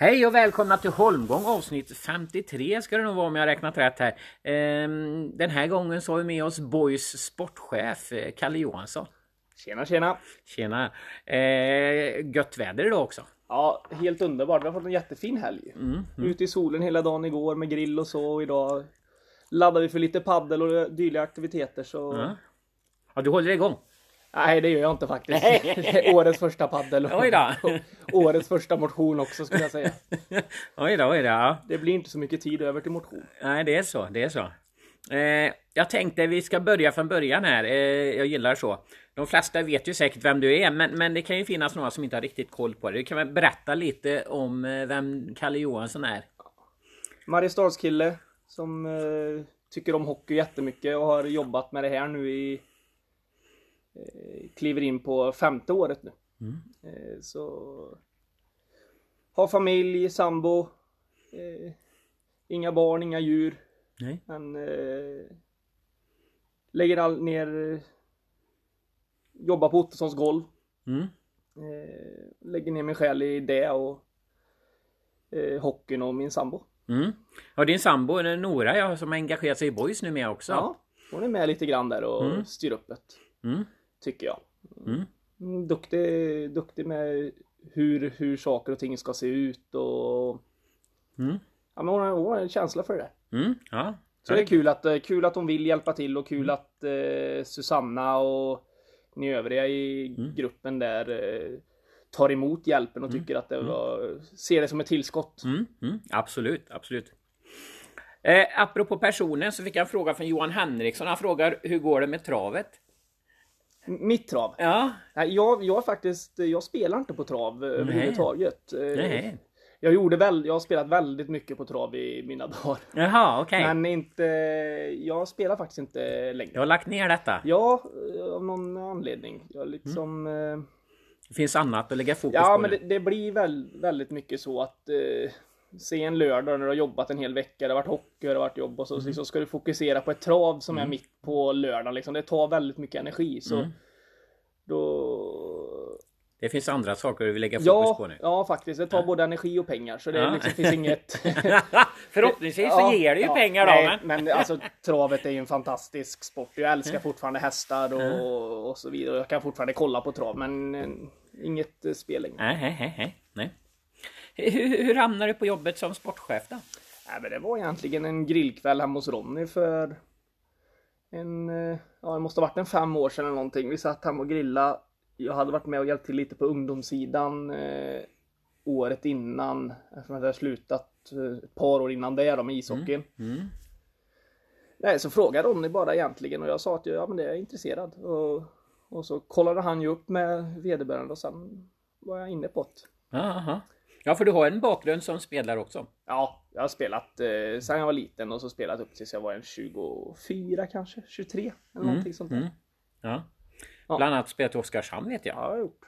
Hej och välkomna till Holmgång avsnitt 53 ska det nog vara om jag räknat rätt här. Ehm, den här gången så har vi med oss Boys sportchef eh, Kalle Johansson. Tjena tjena! Tjena! Eh, gött väder idag också. Ja, helt underbart. Vi har fått en jättefin helg. Mm, Ute i solen hela dagen igår med grill och så. Och idag laddar vi för lite paddel och dylika aktiviteter. Så... Ja. Ja, du håller igång. Nej, det gör jag inte faktiskt. Årets första paddel Oj då. årets första motion också skulle jag säga. Oj då, oj då. Det blir inte så mycket tid över till motion. Nej, det är så. Det är så. Eh, jag tänkte vi ska börja från början här. Eh, jag gillar så. De flesta vet ju säkert vem du är, men, men det kan ju finnas några som inte har riktigt koll på det. Du kan väl berätta lite om eh, vem Kalle Johansson är? Mariestadskille som eh, tycker om hockey jättemycket och har jobbat med det här nu i kliver in på femte året nu. Eh, så har familj, sambo, eh, inga barn, inga djur. Nej. Eh, lägger all ner eh, jobbar på Ottosons golv. Mm. Eh, lägger ner min själ i det och eh, hockeyn och min sambo. Mm. Ja, din sambo eh, Nora ja, som har engagerat sig i Boys nu med också. Ja, hon är med lite grann där och Mm. styr upp det. Mm. Tycker jag. Mm. Mm, Duktig, duktig med hur, hur saker och ting ska se ut och Mm. ja, men hon, har, hon har en känsla för det. Mm. Ja. Så det är kul att, eh, kul att hon vill hjälpa till och kul att eh, Susanna och ni övriga i gruppen där eh, tar emot hjälpen och tycker att det var, ser det som ett tillskott. Mm. Mm. Absolut, absolut. Eh, apropå personen så fick jag en fråga från Johan Henriksson. Han frågar hur går det med travet? Mitt trav. Ja. Nej, jag, jag faktiskt, jag spelar inte på trav eh, överhuvudtaget. Eh, Nej. Jag gjorde väl, jag har spelat väldigt mycket på trav i mina dagar. Jaha, okej. Men inte, jag spelar faktiskt inte längre. Jag har lagt ner detta. Ja, av någon anledning. Jag liksom... eh, Det finns annat att lägga fokus Ja, på men nu. det, det blir väl, väldigt mycket så att eh, se en lördag när du har jobbat en hel vecka, det har varit hockey, det har varit jobb och så Mm. liksom ska du fokusera på ett trav som är mitt på lördagen. Liksom. Det tar väldigt mycket energi. Så Mm. då... Det finns andra saker du vill lägga fokus Ja, på nu. ja, faktiskt. Det tar både energi och pengar. Så det Ja. liksom, finns inget... Förhoppningsvis så ger det ju pengar då. nej, Men... men alltså travet är ju en fantastisk sport. Jag älskar fortfarande hästar och, och så vidare. Jag kan fortfarande kolla på trav, men eh, inget eh, spel längre. Nej, nej, nej. Hur, hur hamnade du på jobbet som sportchef då? Nej, men det var egentligen en grillkväll hemma hos Ronny för en, eh, ja det måste ha varit en fem år sedan eller någonting. Vi satt hemma och grillade. Jag hade varit med och hjälpt till lite på ungdomssidan eh, året innan. Eftersom jag hade slutat eh, ett par år innan det då med ishockeyn. Mm. Nej, så frågade Ronny bara egentligen och jag sa att ja, men det är jag intresserad. Och, och så kollade han ju upp med vederbörande och sen var jag inne på det. Aha. Ja, för du har en bakgrund som spelare också. Ja, jag har spelat eh, sen jag var liten och så spelat upp tills jag var en 24 kanske, 23 eller någonting sånt där. mm. Ja. Ja. Bland annat spelat i Oskarshamn vet jag. Ja, jag har gjort.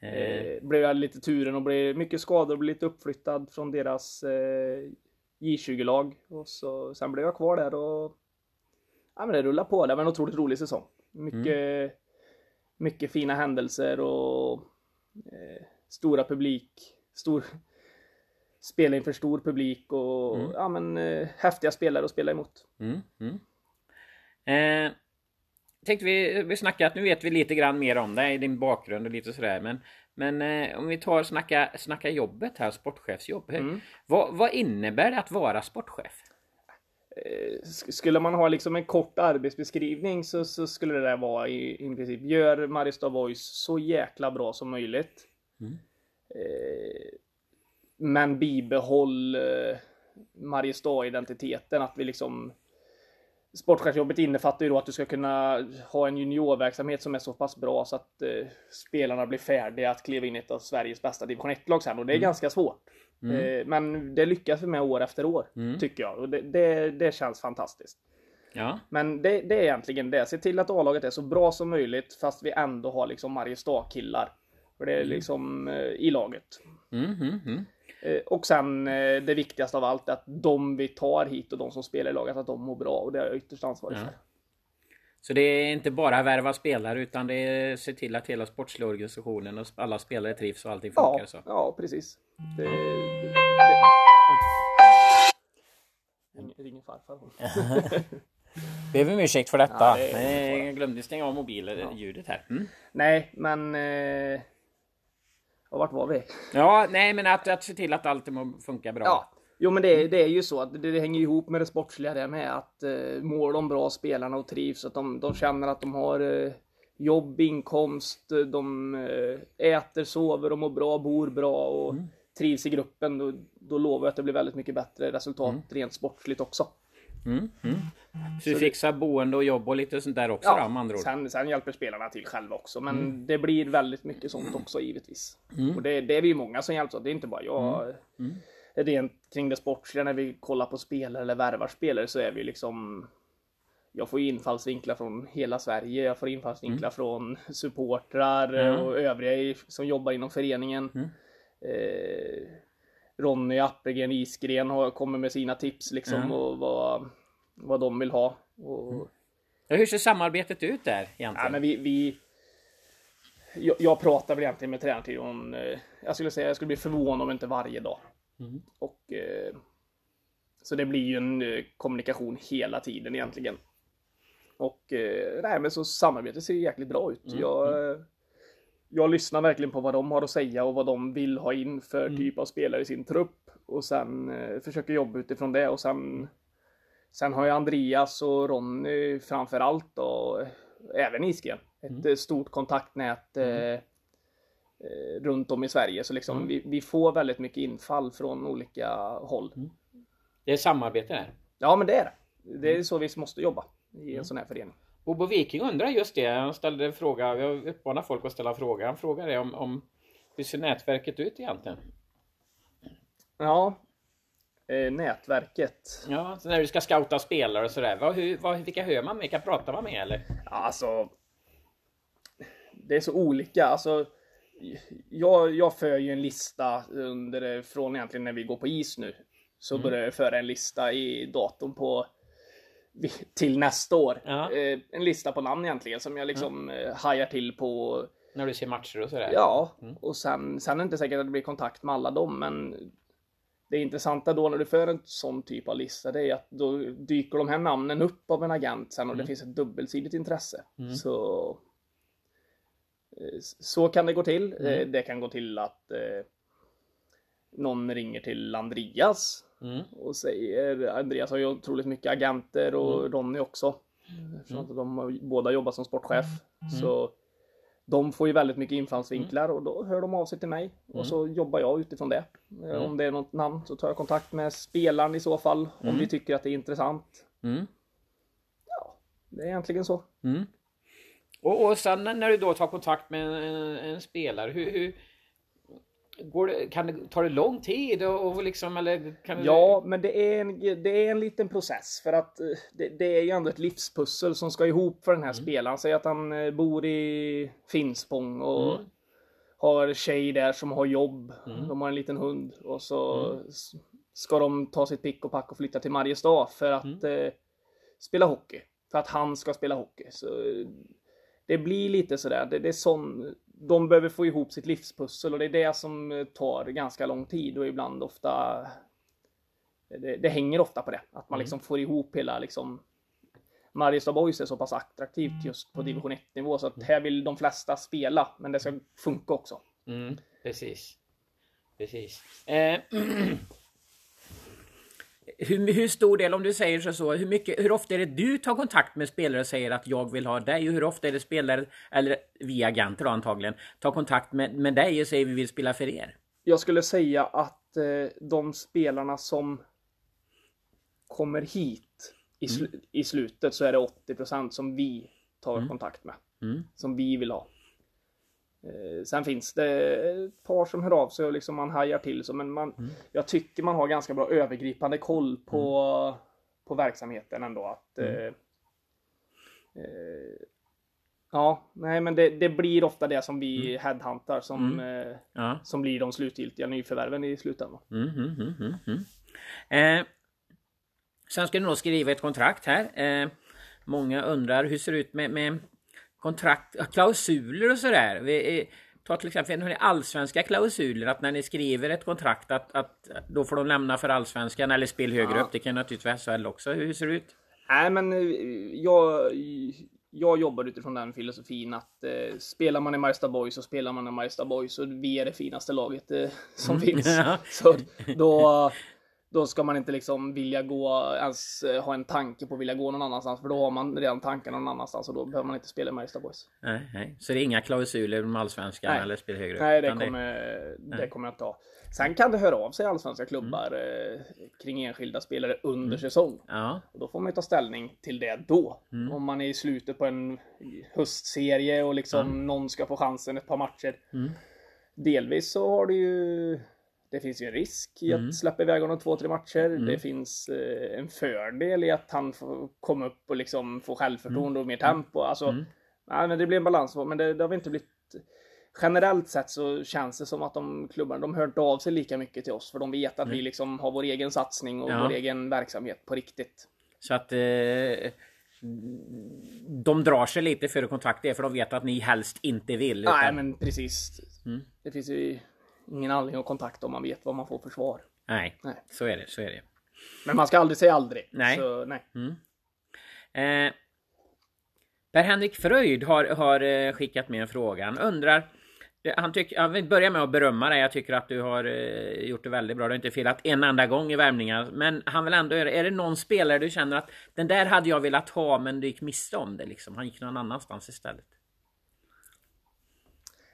Eh, Eh, blev jag lite turen och blev mycket skador och blev lite uppflyttad från deras eh, J20-lag. Och så, sen blev jag kvar där och ja, men det rullade på. Det var en otroligt rolig säsong. Mycket, mycket fina händelser och eh, stora publik. Stor, spela inför stor publik och ja, men, eh, häftiga spelare att spela emot. Mm, mm. Eh, tänkte vi, vi snackat, nu vet vi lite grann mer om dig, din bakgrund och lite sådär. Men, men eh, om vi tar snacka, snacka jobbet här, sportchefsjobb. Mm. Vad, vad innebär det att vara sportchef? Sk- Skulle man ha liksom en kort arbetsbeskrivning så, så skulle det där vara i, i princip gör Mariestad Voice så jäkla bra som möjligt. Mm. Eh, men bibehåll eh, Mariestad-identiteten att vi liksom Sportchefsjobbet innefattar ju då att du ska kunna ha en juniorverksamhet som är så pass bra så att eh, spelarna blir färdiga att kliva in i ett av Sveriges bästa division 1-lag sen och det är ganska svårt. Eh, men det lyckas vi med år efter år, tycker jag. Och det, det, det känns fantastiskt. Ja, Men det, det är egentligen det. Se till att A-laget är så bra som möjligt fast vi ändå har liksom Mariestad-killar. För det är liksom eh, i laget. mm, mm, mm. Eh, och sen eh, det viktigaste av allt är att de vi tar hit och de som spelar i laget att de mår bra och det är jag ytterst ansvarig Ja. för. Så det är inte bara värva spelare utan det är se till att hela sportsliga organisationen och alla spelare trivs och allting funkar Ja, så. ja precis. Det, det, det, ringer farfar. Ber om ursäkt för detta. Ja, det jag glömde stänga av mobilen, ljudet här. Mm. Nej, men... Eh, och vart var vi? Ja, nej men att, att se till att allt funkar bra. Ja, jo men det, det är ju så att det, det hänger ihop med det sportsliga det med att eh, mår de bra spelarna och trivs, att de, de känner att de har eh, jobb, inkomst, de eh, äter, sover, de mår bra, bor bra och trivs i gruppen, då, då lovar jag att det blir väldigt mycket bättre resultat rent sportsligt också. Mm, mm. Så du fixar boende och jobb och lite sånt där också då, med andra ord? sen, sen hjälper spelarna till själva också, men det blir väldigt mycket sånt också givetvis. Och det, det är vi många som hjälps åt, det är inte bara jag. Rent kring det sportsliga när vi kollar på spelare eller värvar spelare så är vi liksom jag får infallsvinklar från hela Sverige. Jag får infallsvinklar från supportrar Ja. och övriga som jobbar inom föreningen. Eh, Ronny Appelgren, Isgren har, kommer med sina tips liksom Ja. och vad, vad de vill ha. Och, Ja, hur ser samarbetet ut där egentligen? Ja, men vi, vi jag, jag pratar väl egentligen med tränarteam om, eh, jag skulle säga jag skulle bli förvånad om inte varje dag. Mm. Och eh, Så det blir ju en eh, kommunikation hela tiden egentligen. Och nej, men så samarbetet ser jäkligt bra ut. Mm, Jag, eh, jag lyssnar verkligen på vad de har att säga och vad de vill ha in för Mm. typ av spelare i sin trupp. Och sen eh, försöker jobba utifrån det och sen Sen har jag Andreas och Ronny framför allt och även Isgren. Ett eh, stort kontaktnät eh, eh, runt om i Sverige. Så liksom vi, vi får väldigt mycket infall från olika håll. Det är samarbete där. Ja men det är det. Det är så vi måste jobba i en sån här förening. Bobo Viking undrar just det. Han ställde en fråga. Jag uppmanar folk att ställa frågor. Han frågade om, om hur ser nätverket ut egentligen? Ja. Eh, nätverket. Ja, så när du ska scouta spelare och sådär. Vad, hur, vad, vilka hör man med? Kan prata man med eller? Ja, alltså. Det är så olika. Alltså, jag, jag för ju en lista under, från egentligen när vi går på is nu. Så börjar jag föra en lista i datorn på till nästa år. Ja. Eh, en lista på namn egentligen som jag liksom eh, hajar till på. När du ser matcher och sådär? Ja, och sen, sen är det inte säkert att det blir kontakt med alla dem, men det intressanta då när du för en sån typ av lista, det är att då dyker de här namnen upp av en agent sen och det finns ett dubbelsidigt intresse. Så eh, så kan det gå till. Eh, Det kan gå till att någon ringer till Andreas Mm. och säger Andreas har ju otroligt mycket agenter och Ronny också. Eftersom att de har båda jobbat som sportchef. Så de får ju väldigt mycket infallsvinklar och då hör de av sig till mig och så jobbar jag utifrån det. Om det är något namn så tar jag kontakt med spelaren i så fall om vi tycker att det är intressant. Mm. Det är egentligen så. Mm. Och, och sen när du då tar kontakt med en, en spelare, hur, hur går det, kan det, tar det lång tid och, och liksom eller kan Ja, men det är, en, det är en liten process för att eh, det, det är ju ändå ett livspussel som ska ihop för den här spelaren. Säg att han eh, bor i Finspång och har tjej där som har jobb. De har en liten hund och så s- ska de ta sitt pick och pack och flytta till Mariestad för att eh, spela hockey. För att han ska spela hockey. Så eh, det blir lite sådär. Det, det är sån, de behöver få ihop sitt livspussel och det är det som eh, tar ganska lång tid och ibland ofta det, det hänger ofta på det. Att man liksom får ihop hela liksom Mariestad Boys är så pass attraktivt just på division 1 nivå så att här vill de flesta spela men det ska funka också. Mm, precis. Precis. Eh, hur, hur stor del, om du säger så, så hur, mycket, hur ofta är det du tar kontakt med spelare och säger att jag vill ha dig? Och hur ofta är det spelare, eller vi agenter då antagligen, tar kontakt med, med dig och säger vi vill spela för er? Jag skulle säga att eh, de spelarna som kommer hit i, sl- i slutet så är det 80% som vi tar kontakt med. Mm. Som vi vill ha. Eh, sen finns det ett par som hör av sig och liksom man hajar till så men man, jag tycker man har ganska bra övergripande koll på, på verksamheten ändå. Att, eh, eh, ja, nej men det, det blir ofta det som vi headhuntar som, eh, Ja. som blir de slutgiltiga nyförvärven i slutändan. Mm, mm, mm, mm, mm. Sen ska du nog skriva ett kontrakt här. Många undrar hur ser det ut med, med kontrakt, klausuler och sådär. Eh, ta till exempel ni allsvenska klausuler att när ni skriver ett kontrakt att, att då får de lämna för allsvenskan eller spel högre Ja. upp. Det kan naturligtvis vara SHL också. Hur ser det ut? Nej, men eh, jag, jag jobbar utifrån den filosofin att eh, spelar man i Mariestad Boys så spelar man i Mariestad Boys och vi är det finaste laget eh, som finns. Ja. Så då, då ska man inte liksom vilja gå, ens eh, ha en tanke på att vilja gå någon annanstans för då har man redan tankarna någon annanstans och då behöver man inte spela i Mariestad Boys. Nej, nej. Så det är inga klausuler om allsvenskan Nej. eller spel högre upp? Nej, det kommer, det kommer jag inte ha. Sen kan det höra av sig allsvenska klubbar eh, kring enskilda spelare under säsong. Ja, Och då får man ju ta ställning till det då. Mm. Om man är i slutet på en höstserie och liksom någon ska få chansen ett par matcher. Mm. Delvis så har det ju det finns ju en risk i att Mm. släppa iväg honom två, tre matcher. Det finns eh, en fördel i att han får komma upp och liksom få självförtroende och mer tempo. Alltså, Mm. nej, men det blir en balans. Men det, det har väl inte blivit Generellt sett så känns det som att de klubbarna, de hör inte av sig lika mycket till oss för de vet att vi liksom har vår egen satsning och Ja. vår egen verksamhet på riktigt. så att eh, de drar sig lite kontrakt det är för de vet att ni helst inte vill. Nej, utan- men precis. Mm. Det finns ju ingen anledning att kontakta om man vet vad man får för svar. nej, Nej. så är det. Så är det. Men man ska aldrig säga aldrig. Nej. Så, nej. Eh, Per-Henrik Fröjd har, har eh, skickat med en fråga. Han undrar han tycker, jag vill börja med att berömma dig. Jag tycker att du har eh, gjort det väldigt bra. Du har inte felat en enda gång i värmningar. Men han vill ändå göra, är det någon spelare du känner att den där hade jag velat ha men du gick miste om det liksom? Han gick någon annanstans istället.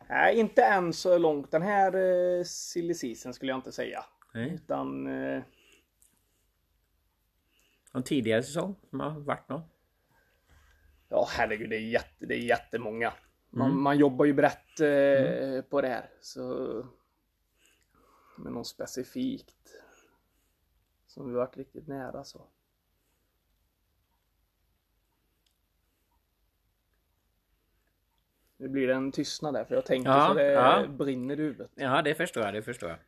Nej, inte än så långt den här eh, silly season skulle jag inte säga. Nej. Utan eh, Någon tidigare säsong som har varit någon? ja, herregud, det är, jätte, det är jättemånga. Man, Mm. man jobbar ju brett eh, på det här. Så men något specifikt som vi varit riktigt nära så. Nu blir det en tystnad där för jag tänker Ja, så det ja. brinner i huvudet. Ja, det förstår jag. Det förstår jag.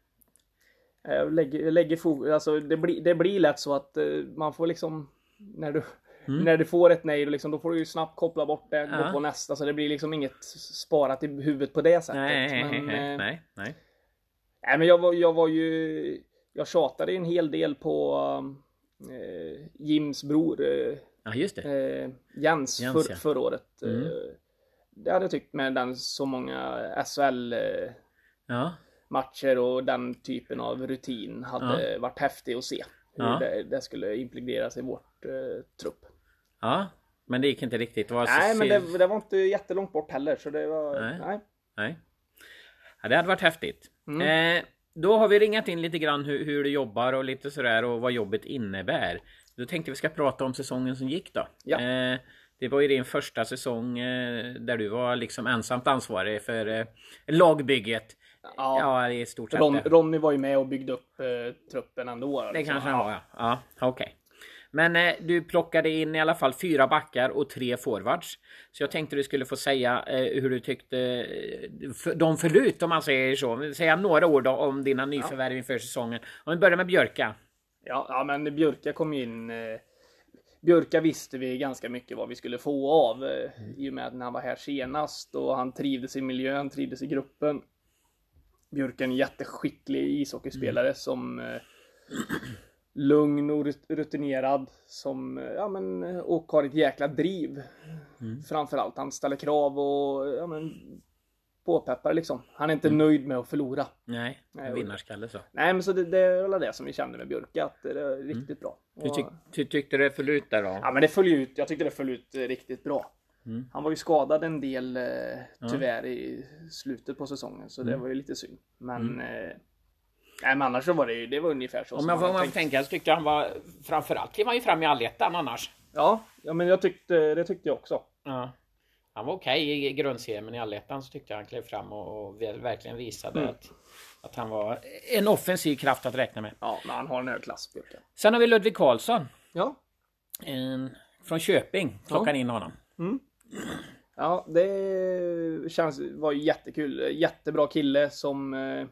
Jag lägger, jag lägger fokus, alltså det blir, det blir lätt så att eh, man får liksom när du, när du får ett nej då, liksom, då får du ju snabbt koppla bort det, Mm. Ja. gå på nästa så det blir liksom inget sparat i huvudet på det sättet. Nej, men, nej, eh, nej, nej. nej, men jag var, jag var ju, jag tjatade en hel del på eh, Jims bror eh, Ja, just det. eh, Jens, Jens, för, ja. förra året. Mm. Det hade jag tyckt med den så många SHL eh, Ja, matcher och den typen av rutin hade varit häftig att se. Hur Ja. det, det skulle implementeras i vårt eh, trupp. ja. Men det gick inte riktigt. Var Nej, så- men det, det var inte jättelångt bort heller. Så det var... Nej. Nej. Nej. Ja, det hade varit häftigt. Mm. Eh, då har vi ringat in lite grann hur, hur du jobbar och lite sådär och vad jobbet innebär. Då tänkte vi ska prata om säsongen som gick då. Ja. Eh, det var ju din första säsong eh, där du var liksom ensamt ansvarig för eh, lagbygget. Ja. Ja, i stort sett. Ron, det. Ronny var ju med och byggde upp eh, truppen ändå. Det liksom. kanske han var ja. Ja, okej. Men eh, du plockade in i alla fall fyra backar och tre forwards. Så jag tänkte du skulle få säga eh, hur du tyckte eh, för, de föll ut om man säger så. Säga några ord om dina nyförvärv inför säsongen. Om vi börjar med Björka. Ja, ja, men Björka kom in. Björka visste vi ganska mycket vad vi skulle få av eh, i och med att när han var här senast och han trivdes i miljön, trivdes i gruppen. Björka är en jätteskicklig ishockeyspelare som eh, lugn och rut- rutinerad som, eh, ja men, eh, och har ett jäkla driv. Framförallt, han ställer krav och, ja men, påpeppar liksom. Han är inte nöjd med att förlora. Nej, vinnarskalle så. Nej men så det, det är väl det som vi kände med Björka, att det är riktigt bra. Hur, Och- tyck, hur tyckte du det föll ut där då? Ja men det föll ut, jag tyckte det föll ut riktigt bra. Mm. Han var ju skadad en del eh, tyvärr i slutet på säsongen så Mm. det var ju lite synd. Men, eh, nej, men annars så var det ju, det var ungefär så Om jag får man tänka så tyckte han var framförallt klev han ju fram i allettan annars. Ja, ja men jag tyckte, det tyckte jag också. Ja. Han var okej i grundserien men i allettan så tyckte jag han klev fram och, och ver- verkligen visade Mm. att, att han var en offensiv kraft att räkna med. Ja, men han har en hög klass. Sen har vi Ludvig Karlsson. Ja, En, från Köping plockade in honom. ja det känns, var ju jättekul. Jättebra kille som eh, eh,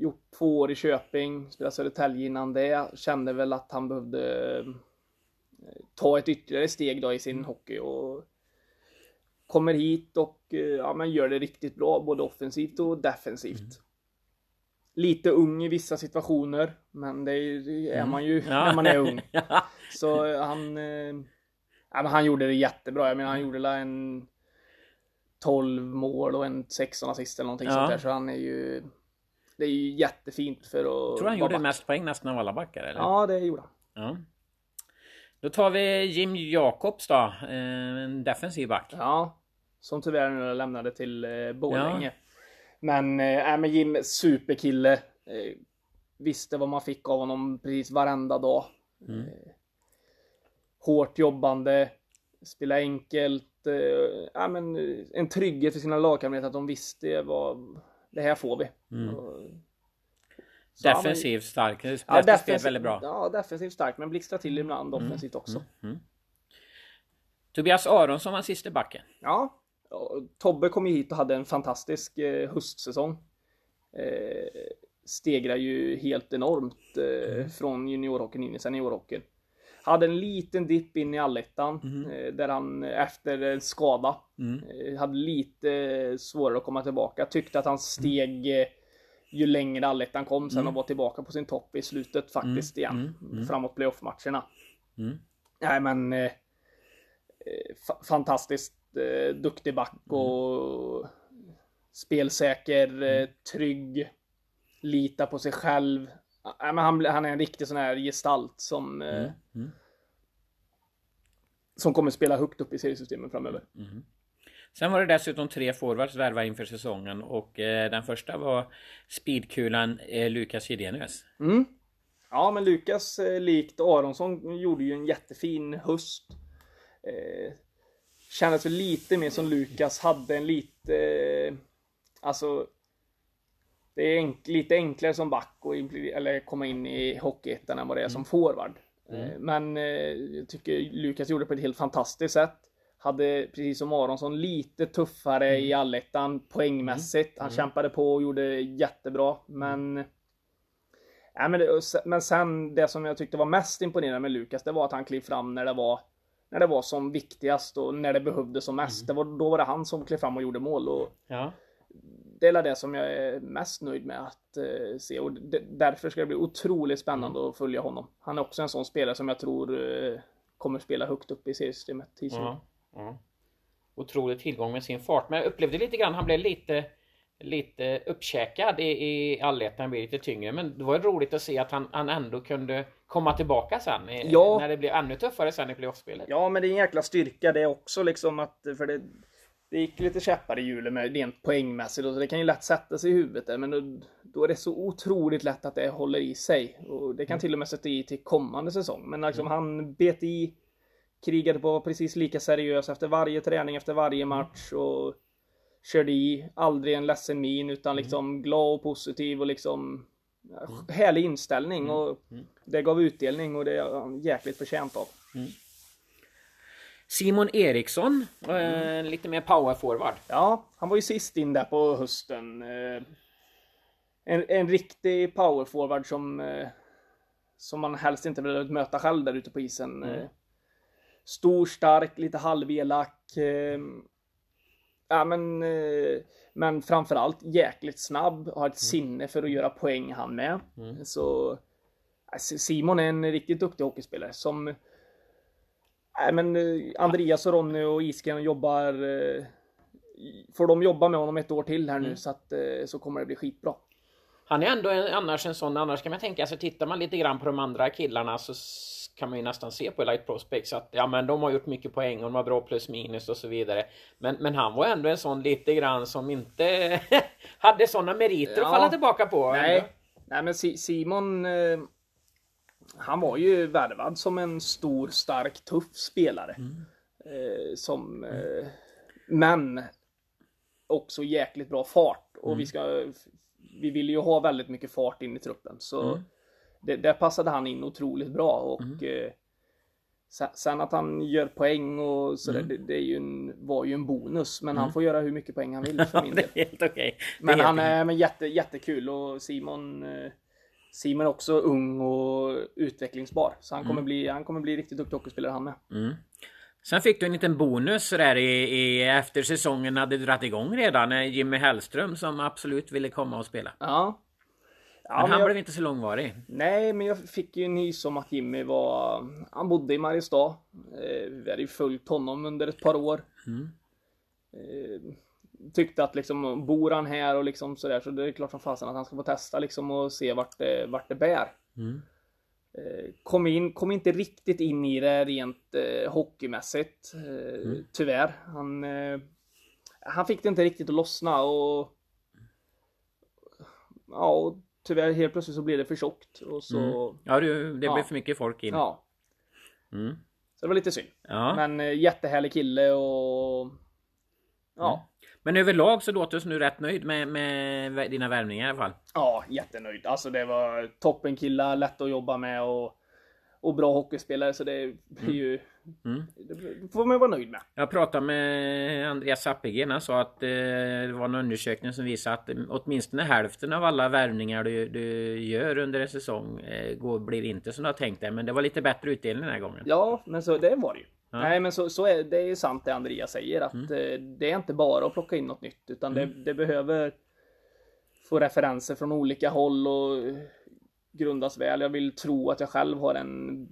gjort två år i Köping, spelade Södertälje innan det. Kände väl att han behövde ta ett ytterligare steg då i sin hockey och kommer hit och eh, ja, men gör det riktigt bra både offensivt och defensivt. Mm. Lite ung i vissa situationer, men det är, mm. man ju ja. när man är ung. Så han, eh, ja, men han gjorde det jättebra. Jag menar, han gjorde en 12 mål och en 16 assist eller någonting ja. sånt där. Så han är ju det är ju jättefint för att... Jag tror han gjorde back. mest poäng nästan av alla backar eller? Ja, det gjorde han. Ja. Då tar vi Jim Jakobs då, eh, en defensiv back. Ja, som tyvärr nu lämnade till eh, Borlänge. Ja. Men, äh, men Jim, superkille. Eh, visste vad man fick av honom precis varenda dag. Mm. Eh, hårt jobbande, spela enkelt. Eh, äh, men, en trygghet för sina lagkamrater att de visste vad det här får vi. Mm. Defensivt stark. Ja, defensiv, väldigt bra. Ja, defensivt stark men blixtrar till ibland mm. offensivt också. Mm. Mm. Tobias Aronsson var sista backen. Ja, Tobbe kom ju hit och hade en fantastisk eh, höstsäsong. Eh, stegrar ju helt enormt eh, mm. från juniorhockeyn in i seniorhockeyn. Hade en liten dipp in i allettan mm. eh, där han efter en skada mm. eh, hade lite svårare att komma tillbaka. Tyckte att han steg eh, ju längre allettan kom sen mm. och var tillbaka på sin topp i slutet faktiskt mm. igen. Mm. Framåt playoff-matcherna. Nej men eh, fantastiskt eh, duktig back mm. och mm. spelsäker, mm. trygg, lita på sig själv. Ja, men han, han är en riktig sån här gestalt som eh, mm. Mm. som kommer spela högt upp i seriesystemet framöver. Sen var det dessutom tre forwards värva inför säsongen och eh, den första var speedkulan eh, Lukas Gidenius. Mm. Ja men Lukas eh, likt Aronsson gjorde ju en jättefin höst. Eh, kändes lite mer som Lukas hade en lite, eh, alltså det är enk lite enklare som back och eller komma in i Hockeyettan än vad det är mm. som forward. Mm. Eh, men eh, jag tycker Lukas gjorde det på ett helt fantastiskt sätt. Hade precis som Aronsson lite tuffare mm. i allettan poängmässigt. Han mm. kämpade på och gjorde jättebra. Men Ja, men, det, men sen det som jag tyckte var mest imponerande med Lukas, det var att han klev fram när det var när det var som viktigast och när det behövdes som mest. Mm. Det var, då var det han som klev fram och gjorde mål. Och ja. Det är det som jag är mest nöjd med att uh, se och därför ska det bli otroligt spännande mm. att följa honom. Han är också en sån spelare som jag tror uh, kommer spela högt upp i seriesystemet. Ja. Ja. Otrolig tillgång med sin fart. Men jag upplevde lite grann, han blev lite lite uppkäkad i, i allettan, blir lite tyngre. Men det var roligt att se att han, han ändå kunde komma tillbaka sen. Ja. När det blev ännu tuffare sen i playoffspelet. Ja, men det är en jäkla styrka det också liksom att, för det, det gick lite käppar i hjulet med rent poängmässigt och det kan ju lätt sätta sig i huvudet där, men då, då, är det så otroligt lätt att det håller i sig. Och det kan mm. till och med sätta i till kommande säsong. Men liksom mm. han bet i, krigade på precis lika seriös efter varje träning, efter varje mm. match och körde i, aldrig en ledsen min utan mm. liksom glad och positiv och liksom mm. härlig inställning mm. och det gav utdelning och det är han jäkligt förtjänt av. Simon Eriksson, eh, lite mer power forward. Ja, han var ju sist in där på hösten. Eh, en, en riktig power forward som, eh, som man helst inte vill möta själv där ute på isen. Mm. Stor, stark, lite halvelak ja men, eh, men framförallt jäkligt snabb, har ett mm. sinne för att göra poäng han med. Mm. Så Simon är en riktigt duktig hockeyspelare som äh, men eh, Andreas och Ronny och Isken jobbar eh, Får de jobba med honom ett år till här nu mm. så att så kommer det bli skitbra. Han är ändå en, annars en sån, annars kan man tänka sig, tittar man lite grann på de andra killarna så kan man ju nästan se på Light Prospects att ja men de har gjort mycket poäng och de har bra plus minus och så vidare. Men, men han var ändå en sån lite grann som inte hade sådana meriter ja, att falla tillbaka på. Nej, nej men Simon eh, han var ju värvad som en stor, stark, tuff spelare. Mm. Eh, som, eh, men också jäkligt bra fart. Och mm. vi ska vi vill ju ha väldigt mycket fart in i truppen. Så mm det, där passade han in otroligt bra och mm. eh, Sen att han gör poäng och sådär, mm. det, det är ju en, var ju en bonus. Men mm. han får göra hur mycket poäng han vill för min del. det är helt okej. Okay. Men han är men jätte, jättekul och Simon eh, Simon är också ung och utvecklingsbar. Så han kommer, Mm. bli, han kommer bli riktigt duktig hockeyspelare han med. Sen fick du en liten bonus där i, i, efter säsongen hade dragit igång redan. eh, Jimmy Hellström som absolut ville komma och spela. Ja. Ja, Men han jag, blev inte så långvarig. Nej, men jag fick ju nys om att Jimmy var... Han bodde i Mariestad. Eh, Vi hade ju följt honom under ett par år. Eh, Tyckte att liksom, bor han här och liksom sådär så det är klart som fasen att han ska få testa liksom och se vart det, vart det bär. Eh, Kom, in, kom inte riktigt in i det rent eh, hockeymässigt. Eh, Tyvärr. Han, eh, han fick det inte riktigt att lossna och Ja, och tyvärr helt plötsligt så blev det för tjockt och så Ja du, det Ja. blev för mycket folk in. Ja. Mm. Så det var lite synd. Ja. Men eh, jättehärlig kille och Ja, Men överlag så låter du är rätt nöjd med, med dina värvningar i alla fall. ja jättenöjd. Alltså det var toppen killar, lätt att jobba med och, och bra hockeyspelare så det blir ju Mm. Det får man vara nöjd med. Jag pratade med Andreas Appelgren. Han sa att eh, det var en undersökning som visade att eh, åtminstone hälften av alla värvningar du, du gör under en säsong eh, går, blir inte som du har tänkt dig. Men det var lite bättre utdelning den här gången. Ja, men så det var det ju. Ja. Nej, men så, så är det är sant det Andreas säger att Mm. det är inte bara att plocka in något nytt utan det, det behöver få referenser från olika håll och grundas väl. Jag vill tro att jag själv har en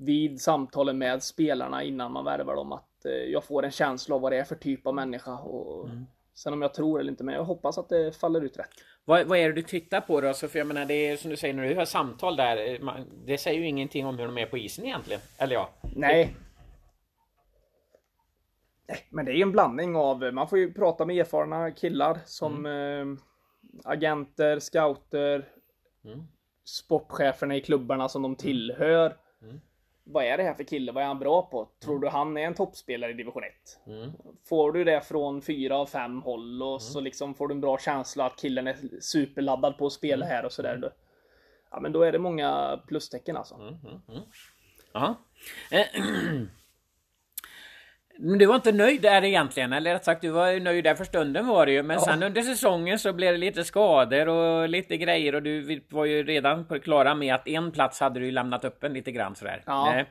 vid samtalen med spelarna innan man värvar dem att eh, jag får en känsla av vad det är för typ av människa och Mm. sen om jag tror eller inte men jag hoppas att det faller ut rätt. Vad, vad är det du tittar på då? Så för jag menar det är som du säger när du har samtal där. eh, man- Det säger ju ingenting om hur de är på isen egentligen. Eller ja. Nej. Nej, men det är ju en blandning av, man får ju prata med erfarna killar som eh, agenter, scouter, Mm. sportcheferna i klubbarna som de tillhör. Mm. Vad är det här för kille? Vad är han bra på? Tror du han är en toppspelare i division 1? Mm. Får du det från fyra av fem håll och så liksom får du en bra känsla att killen är superladdad på att spela här och sådär. då- Ja men då är det många plustecken alltså. Ja. Eh, Men du var inte nöjd där egentligen, eller rätt sagt du var nöjd där för stunden var det ju. Men sen under säsongen så blev det lite skador och lite grejer och du var ju redan på det klara med att en plats hade du lämnat öppen lite grann sådär. Ja.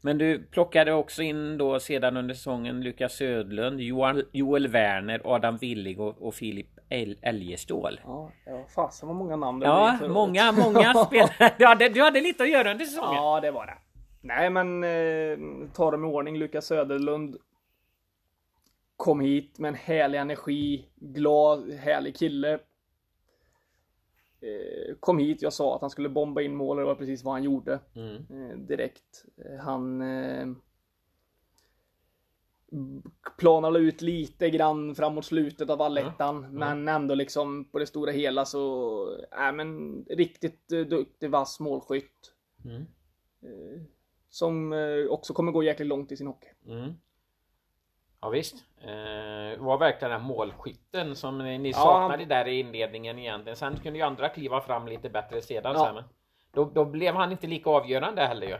Men du plockade också in då sedan under säsongen Lukas Södlund, Johan, Joel Werner, Adam Willig och, och Filip El- Eljestål. Ja, ja fasen vad många namn det Ja, många, många spelare. Du hade, du hade lite att göra under säsongen. Ja, det var det. Nej, men eh, ta dem i ordning. Lukas Söderlund kom hit med en härlig energi, glad, härlig kille. Eh, kom hit, jag sa att han skulle bomba in mål och det var precis vad han gjorde. Mm. Eh, direkt. Eh, Han eh, planade ut lite grann framåt slutet av allettan. Men ändå liksom på det stora hela så, äh, men riktigt eh, duktig vass målskytt. Mm. Som eh, också kommer gå jäkligt långt i sin hockey. Mm. Ja visst. Eh, var verkligen den här målskytten som ni Ja, saknade han- där i inledningen egentligen. Sen kunde ju andra kliva fram lite bättre sedan. Ja. men då, då blev han inte lika avgörande heller ju.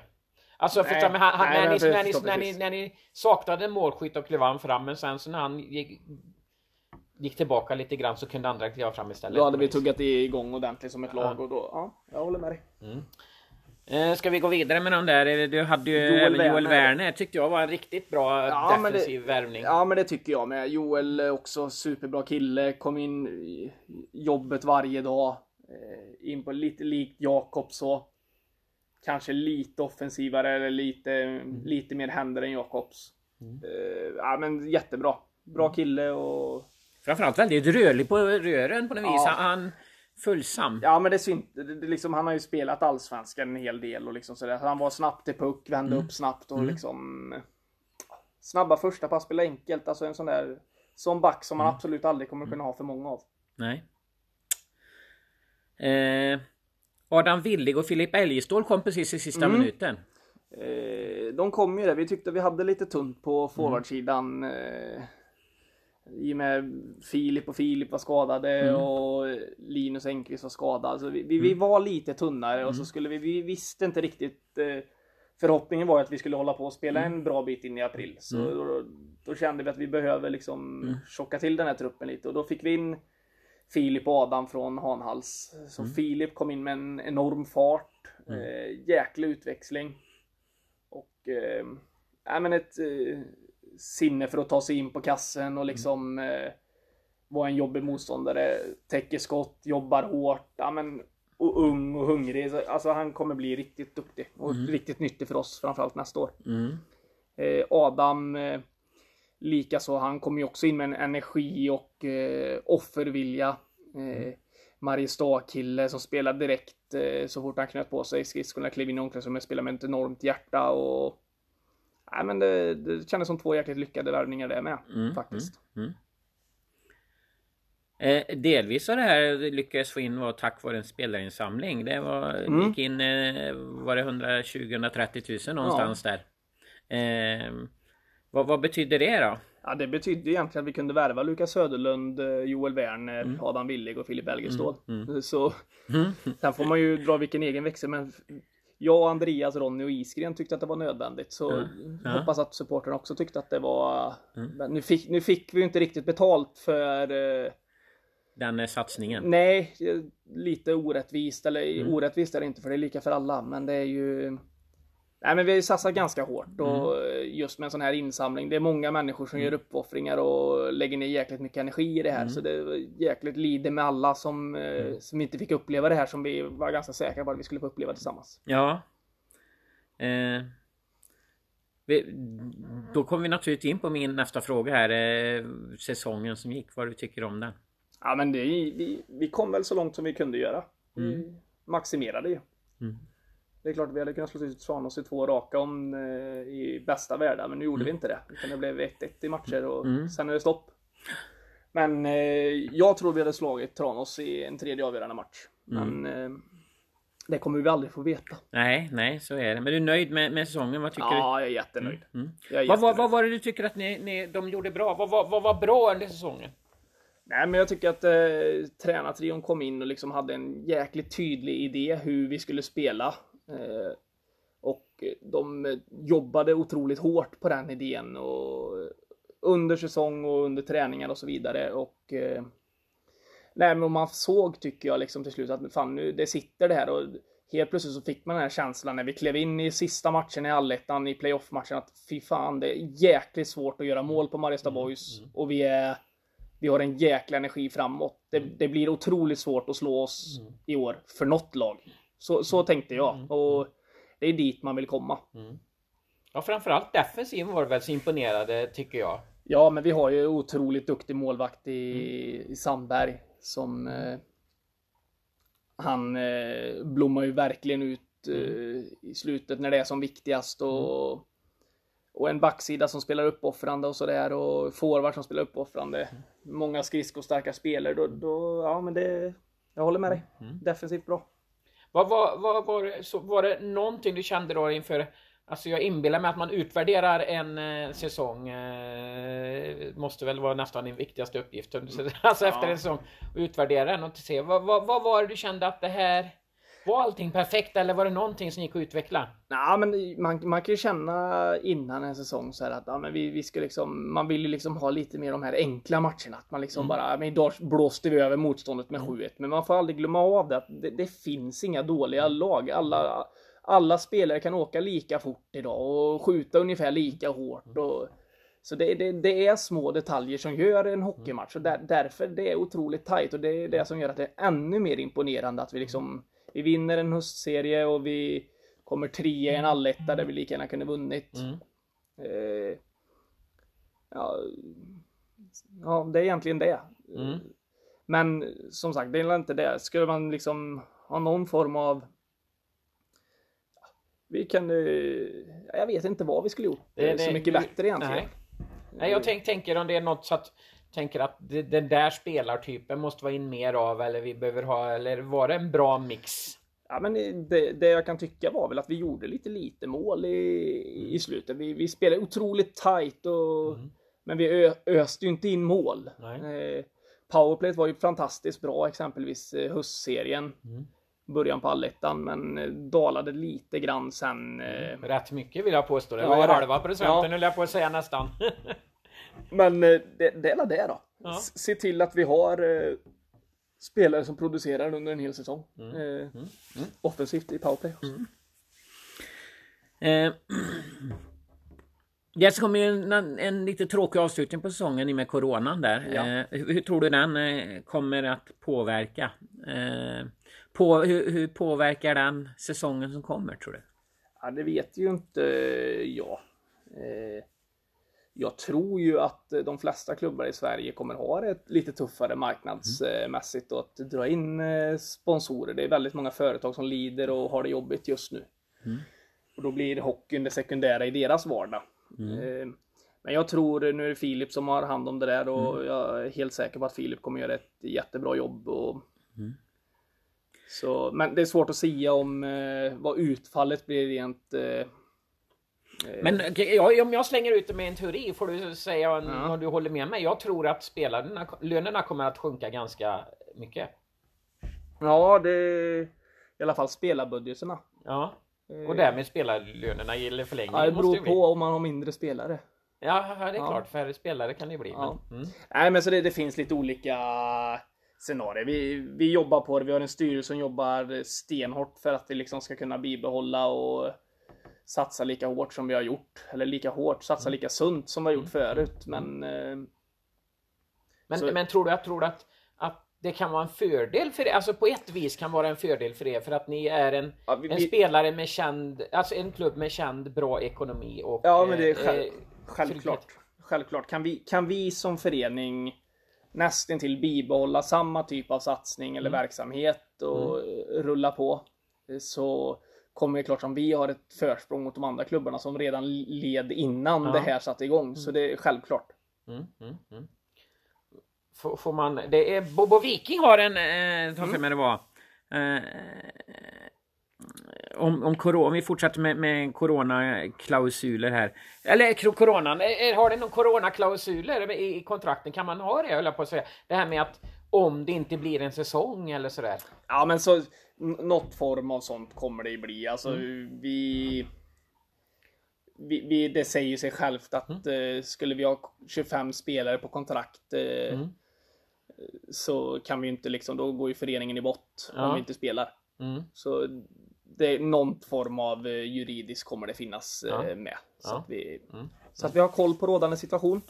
Alltså Nej, förstår, men han, han, nej, när, ni, jag när, ni, förstår när, ni, precis. när ni saknade en målskytt och klev han fram men sen så när han gick, gick tillbaka lite grann så kunde andra kliva fram istället. Då hade vi tuggat igång ordentligt som ett lag och då, ja, jag håller med dig. Eh, ska vi gå vidare med de där? Du hade ju Joel även Joel Werner. Werner. Tyckte jag var en riktigt bra Ja, men det- defensiv värvning. Ja men det tycker jag med. Joel är också superbra kille. Kom in i jobbet varje dag. Eh, In på lite likt Jakob så. Kanske lite offensivare eller lite, lite mer händer än Jakobs. Eh, Ja men jättebra. Bra kille och Framförallt väldigt rörlig på rören på något vis. Ja. Han följsam. Ja men det syns det, det, liksom, Han har ju spelat allsvenskan en hel del och liksom sådär. Han var snabbt till puck, vände upp snabbt och liksom Snabba första pass spelar enkelt. Alltså en sån där Sån back som man absolut aldrig kommer kunna ha för många av. Nej. Eh, Adam Willig och Filip Eljestål kom precis i sista Mm. minuten. Eh, de kom ju där. Vi tyckte vi hade lite tunt på forwardsidan. Eh, I och med Filip och Filip var skadade och Linus Engqvist var skadad. Alltså vi, vi, vi var lite tunnare och så skulle vi, vi visste inte riktigt. Eh, förhoppningen var att vi skulle hålla på och spela en bra bit in i april. Så då, då kände vi att vi behöver liksom tjocka till den här truppen lite och då fick vi in Filip och Adam från Hanhals. Så Filip kom in med en enorm fart. Eh, jäkla utväxling. Och eh, ja, men ett eh, sinne för att ta sig in på kassen och liksom eh, vara en jobbig motståndare. Täcker skott, jobbar hårt. Ja, men, och ung och hungrig. Så, Alltså han kommer bli riktigt duktig och riktigt nyttig för oss framförallt nästa år. Mm. Eh, Adam eh, likaså, han kommer ju också in med en energi och eh, offervilja. Eh, Mariestad-kille som spelar direkt eh, så fort han knöt på sig skridskorna, klev in i omklädningsrummet, spelar med ett enormt hjärta och... Nej men det, det kändes som två jäkligt lyckade värvningar det med, Mm, faktiskt. Eh, delvis har det här lyckats få in var tack vare en spelarinsamling. Det var, Mm. gick in, eh, var det 120-130 tusen någonstans där. Eh, vad, vad betyder det då? Ja, det betydde egentligen att vi kunde värva Lukas Söderlund, eh, Joel Werner, Mm. Adam Willig och Filip Elgerstål. Så sen får man ju dra vilken egen växel, men jag, Andreas, Ronny och Isgren tyckte att det var nödvändigt. Så Ja. hoppas att supporterna också tyckte att det var... Men nu, fick, nu fick vi ju inte riktigt betalt för... eh, Den eh, satsningen. Nej, eh, lite orättvist. Eller orättvist är det inte för det är lika för alla. Men det är ju... Nej men vi har ju satsat ganska hårt och eh, just med en sån här insamling. Det är många människor som gör uppoffringar och lägger ner jäkligt mycket energi i det här. Så det är jäkligt lider med alla som, eh, som inte fick uppleva det här som vi var ganska säkra på att vi skulle få uppleva tillsammans. Ja. Eh, vi, då kommer vi naturligtvis in på min nästa fråga här. Eh, säsongen som gick, vad du tycker om den? Ja men det, vi, vi kom väl så långt som vi kunde göra. Vi maximerade ju. Mm. Det är klart vi hade kunnat slå ut Tranås i två raka om eh, i bästa världar, men nu gjorde vi inte det. Utan det blev 1-1 i matcher och sen är det stopp. Men eh, jag tror vi hade slagit Tranås i en tredje avgörande match. Men eh, det kommer vi aldrig få veta. Nej, nej, så är det. Men du är nöjd med, med säsongen? Vad tycker Ja, jag är jättenöjd. Mm. Jag är du? Vad, vad, jättenöjd. vad var det du tycker att ni, ni, de gjorde bra? Vad, vad, vad var bra under säsongen? Nej, men jag tycker att eh, tränartrion kom in och liksom hade en jäkligt tydlig idé hur vi skulle spela. Eh, och de jobbade otroligt hårt på den idén och under säsong och under träningar och så vidare. Och eh, nej, men man såg tycker jag liksom till slut att fan nu det sitter det här. Och helt plötsligt så fick man den här känslan när vi klev in i sista matchen i allettan i playoff-matchen att fy fan det är jäkligt svårt att göra mål på Mariestad Boys. Och vi är vi har en jäkla energi framåt. Det, det blir otroligt svårt att slå oss i år för något lag. Så, så tänkte jag och det är dit man vill komma. Ja, framförallt defensiven var väl så imponerade tycker jag. Ja, men vi har ju otroligt duktig målvakt i, i Sandberg som eh, han eh, blommar ju verkligen ut eh, i slutet när det är som viktigast och och en backsida som spelar uppoffrande och sådär och forward som spelar uppoffrande. Många skridskostarka spelare. Då, då, ja men det... Jag håller med dig. Defensivt bra. Vad var, vad var, det, så var det någonting du kände då inför Alltså jag inbillar mig att man utvärderar en eh, säsong eh, Måste väl vara nästan din viktigaste uppgift. Alltså efter en säsong Utvärdera den och se vad, vad, vad var det du kände att det här Var allting perfekt eller var det någonting som gick att utveckla? Nej, men man, man kan ju känna innan en säsong så här att ja, men vi, vi ska liksom, man vill ju liksom ha lite mer de här enkla matcherna. Att man liksom bara, men idag blåste vi över motståndet med 7-1. Men man får aldrig glömma av det att det, det finns inga dåliga lag. Alla, alla spelare kan åka lika fort idag och skjuta ungefär lika hårt. Och, så det, det, det är små detaljer som gör en hockeymatch och där, därför det är otroligt tajt och det är det som gör att det är ännu mer imponerande att vi liksom vi vinner en höstserie och vi kommer trea i en alletta där vi lika gärna kunde vunnit. Mm. Eh, ja, ja, det är egentligen det. Mm. Men som sagt, det är inte det. Skulle man liksom ha någon form av vi kan, eh, jag vet inte vad vi skulle gjort Det- det- så mycket bättre egentligen. nej. Nej jag tänk, tänker om det är något så att Tänker att det- den där spelartypen måste vara in mer av eller vi behöver ha eller var det en bra mix? Ja, men det, det jag kan tycka var väl att vi gjorde lite lite mål i, i slutet. Vi, vi spelade otroligt tight och men vi ö, öste ju inte in mål. Eh, Powerplayet var ju fantastiskt bra, exempelvis eh, höstserien. Början på allettan, men eh, dalade lite grann sen. Eh, Rätt mycket vill jag påstå. Det Ja, var rätt. halva procenten Ja. höll jag på att säga nästan. Men eh, det, det är det då. Ja. Se till att vi har eh, spelare som producerar under en hel säsong. Mm. Eh, Offensivt i powerplay. Eh, det kommer ju en, en lite tråkig avslutning på säsongen i och med coronan där. Ja. Eh, hur, hur tror du den eh, kommer att påverka? På, hur, hur påverkar den säsongen som kommer tror du? Ja, det vet ju inte jag. Eh, jag tror ju att de flesta klubbar i Sverige kommer ha det lite tuffare marknadsmässigt och att dra in eh, sponsorer. Det är väldigt många företag som lider och har det jobbigt just nu. Och då blir hockeyn det sekundära i deras vardag. Eh, Men jag tror, nu är det Filip som har hand om det där och jag är helt säker på att Filip kommer göra ett jättebra jobb. Och... Så, men det är svårt att säga om eh, vad utfallet blir rent eh, Men jag, om jag slänger ut det med en teori får du säga om Ja. du håller med mig. Jag tror att spelarna, lönerna kommer att sjunka ganska mycket. Ja, det i alla fall spelarbudgeterna. Ja. Och därmed spelarlönerna i förlängningen Ja, det beror på om man har mindre spelare. Ja, det är Ja. klart. Färre spelare kan det ju bli. Ja. Men, mm. Nej, men så det, det finns lite olika scenarier. Vi, vi jobbar på det. Vi har en styrelse som jobbar stenhårt för att vi liksom ska kunna bibehålla och satsa lika hårt som vi har gjort. Eller lika hårt, satsa lika sunt som vi har gjort förut. Men eh, Men, Så- men tror du, att, tror du att, att det kan vara en fördel för er? Alltså på ett vis kan vara en fördel för er för att ni är en, Ja, vi- en spelare med känd, alltså en klubb med känd bra ekonomi och Ja, men det är eh, själv, eh, självklart. trygghet. Självklart. Kan vi, kan vi som förening nästan till bibehålla samma typ av satsning eller verksamhet och rulla på så kommer det klart som vi har ett försprång mot de andra klubbarna som redan led innan Ja. det här satte igång. Så det är självklart. Mm, mm, mm. Får, får man, det är Bobo Viking har en, eh, tar Mm. för mig det var. Eh, om, om, corona, om vi fortsätter med, med coronaklausuler här. Eller coronan, har det någon coronaklausuler i, i kontrakten? Kan man ha det höll jag på att säga. Det här med att om det inte blir en säsong eller sådär. Ja men så något form av sånt kommer det ju bli. Alltså vi, vi, vi Det säger sig självt att eh, skulle vi ha 25 spelare på kontrakt eh, Mm. så kan vi inte liksom, då går ju föreningen i bott Ja. om vi inte spelar. Mm. Så det är någon form av eh, juridiskt kommer det finnas eh, Ja. med. Så, Ja. att vi, Mm. så att vi har koll på rådande situation.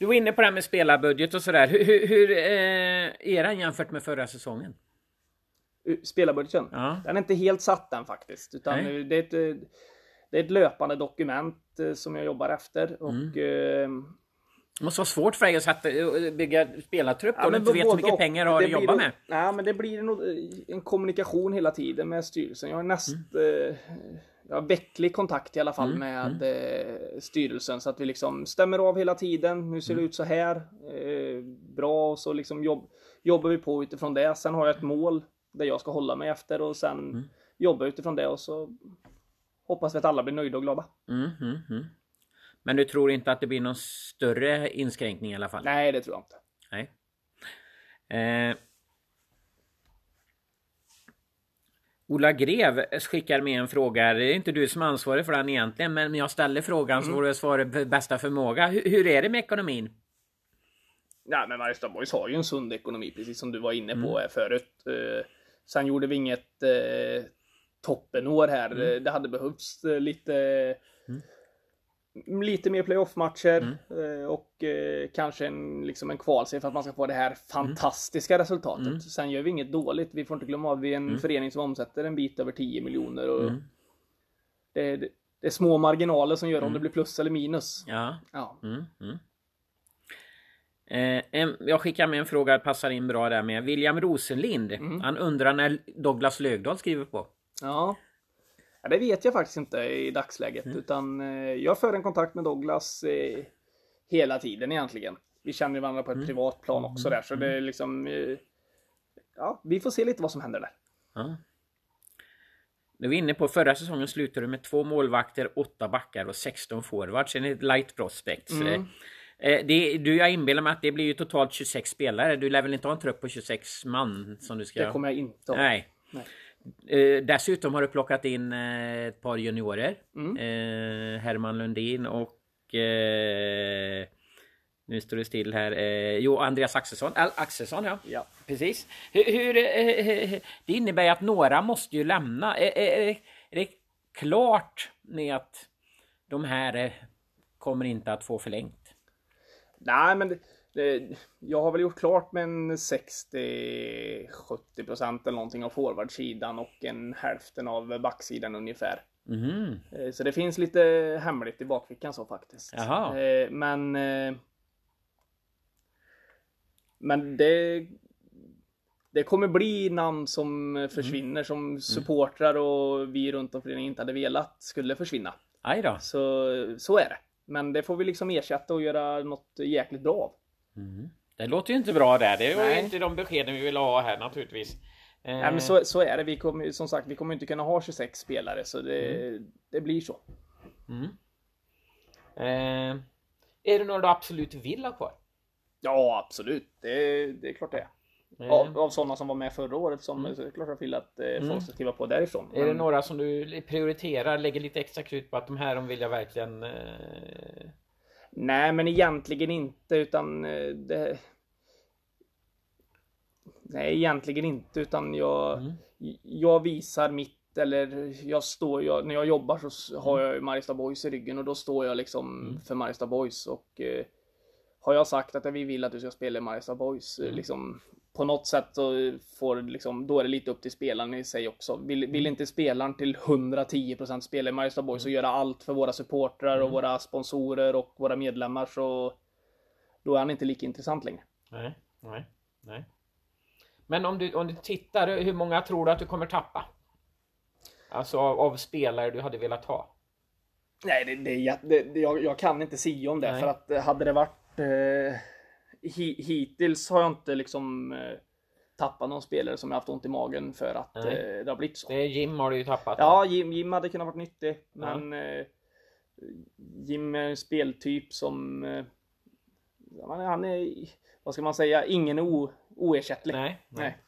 Du var inne på det här med spelarbudget och sådär. Hur, hur, hur eh, är den jämfört med förra säsongen? Spelarbudgeten. Ja. Den är inte helt satt än faktiskt. Utan Nej. det är, ett, det är ett löpande dokument eh, som jag jobbar efter. Och, Mm. eh, Det måste vara svårt för dig att sätta, bygga spelartrupp Ja, om du inte vet hur mycket och. pengar du har att jobba med. Nej, men det blir nog eh, en kommunikation hela tiden med styrelsen. Jag har näst... Mm. Eh, jag har vecklig kontakt i alla fall med eh, styrelsen så att vi liksom stämmer av hela tiden. Nu ser Mm. det ut så här. Eh, bra och så liksom jobb, jobbar vi på utifrån det. Sen har jag ett mål där jag ska hålla mig efter och sen Mm. jobba utifrån det och så hoppas vi att alla blir nöjda och glada. Mm, mm, mm. Men du tror inte att det blir någon större inskränkning i alla fall? Nej, det tror jag inte. Nej. Eh. Ola Grev skickar med en fråga. Det är inte du som är ansvarig för den egentligen, men jag ställer frågan Mm. så får du svara för bästa förmåga. Hur, hur är det med ekonomin? Nej, men Mariestad Boys har ju en sund ekonomi, precis som du var inne på Mm. förut. Eh, sen gjorde vi inget eh, toppenår här. Mm. Det hade behövts eh, lite Lite mer playoff-matcher Mm. eh, och eh, kanske en, liksom en kvalserie för att man ska få det här fantastiska resultatet. Mm. Sen gör vi inget dåligt. Vi får inte glömma av vi är en förening som omsätter en bit över 10 miljoner. Och Mm. det, det, det är små marginaler som gör om det blir plus eller minus. Ja. Ja. Mm, mm. Eh, en, jag skickar med en fråga, passar in bra där med. William Rosenlind. Mm. Han undrar när Douglas Lögdahl skriver på. Ja. Ja, det vet jag faktiskt inte i dagsläget. Mm. Utan eh, jag för en kontakt med Douglas eh, hela tiden egentligen. Vi känner varandra på ett Mm. privat plan också där. Så det är liksom... Eh, ja, vi får se lite vad som händer där. Ja. Du var inne på förra säsongen slutade du med två målvakter, åtta backar och 16 forwards enligt Light Prospects. Mm. Det, du, jag inbillar mig att det blir ju totalt 26 spelare. Du lär väl inte ha en trupp på 26 man som du ska... Det kommer jag inte ha. Nej. Nej. Eh, dessutom har du plockat in eh, ett par juniorer. Mm. Eh, Herman Lundin och... Eh, Nu står det still här. Eh, jo, Andreas Axelsson. Al Axelsson, ja. Ja. Precis. Hur, hur, eh, det innebär ju att några måste ju lämna. Är, det klart med att de här kommer inte att få förlängt? Nej, men det, det, jag har väl gjort klart med en 60-70 procent eller någonting av forwardsidan och en hälften av backsidan ungefär. Mhm. Eh, Så det finns lite hemligt i bakfickan så faktiskt. Jaha. Eh, Men eh, Men det Det kommer bli namn som försvinner som supportrar och vi runt om föreningen inte hade velat skulle försvinna. Aj då. Så, så är det. Men det får vi liksom ersätta och göra något jäkligt bra av. Det låter ju inte bra där. Det var ju inte de beskeden vi ville ha här naturligtvis. Eh, Nej, men så, så är det. Vi kommer, som sagt, vi kommer inte kunna ha 26 spelare så det, det blir så. eh, är det några du absolut vill ha kvar? Ja, absolut. Det, det är klart det är. Eh, Av, av sådana som var med förra året som så är det klart jag vill att eh, folk ska skriva på därifrån. Är det Men- några som du prioriterar, lägger lite extra krut på att de här de vill jag verkligen... Eh... Nej, men egentligen inte utan eh, det... Nej, egentligen inte utan jag, jag visar mitt eller jag står, jag, när jag jobbar så har jag ju Mariestad Boys i ryggen och då står jag liksom för Mariestad Boys och eh, har jag sagt att vi vill att du ska spela i Mariestad Boys eh, liksom på något sätt så får liksom, då är det lite upp till spelaren i sig också. Vill, vill inte spelaren till 110% spela i Mariestad Boys och göra allt för våra supportrar och våra sponsorer och våra medlemmar så då är han inte lika intressant längre. Nej, nej, nej. Men om du, om du tittar, hur många tror du att du kommer tappa? Alltså av, av spelare du hade velat ha? Nej, det, det, det, jag, jag kan inte säga om det Nej. för att eh, hade det varit eh, hittills har jag inte liksom eh, tappat någon spelare som jag haft ont i magen för att Nej. eh, det har blivit så. Det är Jim har du ju tappat. Ja, Jim, Jim hade kunnat varit nyttig, men eh, Jim är en speltyp som han är- vad ska man säga, ingen o, oersättlig. Nej, nej.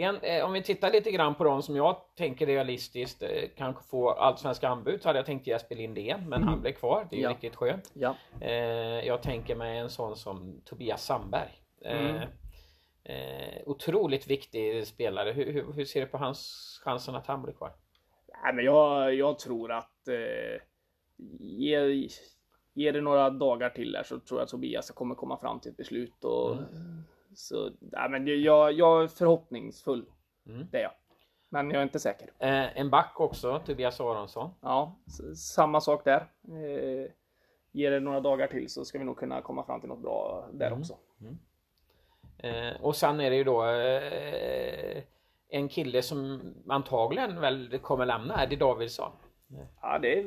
En, eh, om vi tittar lite grann på de som jag tänker realistiskt eh, kanske få allsvenska anbud så hade jag tänkt Jesper Lindén men han blev kvar. Det är ju Ja. riktigt skönt. Ja. Eh, jag tänker mig en sån som Tobias Sandberg. Eh, Mm. eh, otroligt viktig spelare. Hur, hur, hur ser du på hans chansen att han blir kvar? Nej, men jag, jag tror att eh, ge, ge det några dagar till där så tror jag att Tobias kommer komma fram till ett beslut. Och, så, nej, men jag, jag är förhoppningsfull. Mm. Det är jag. Men jag är inte säker. Eh, en back också, Tobias Aronsson. Ja, samma sak där. Eh, ge det några dagar till så ska vi nog kunna komma fram till något bra där också. Eh, och sen är det ju då eh, en kille som antagligen väl kommer lämna, Eddie Davidsson. Ja, det,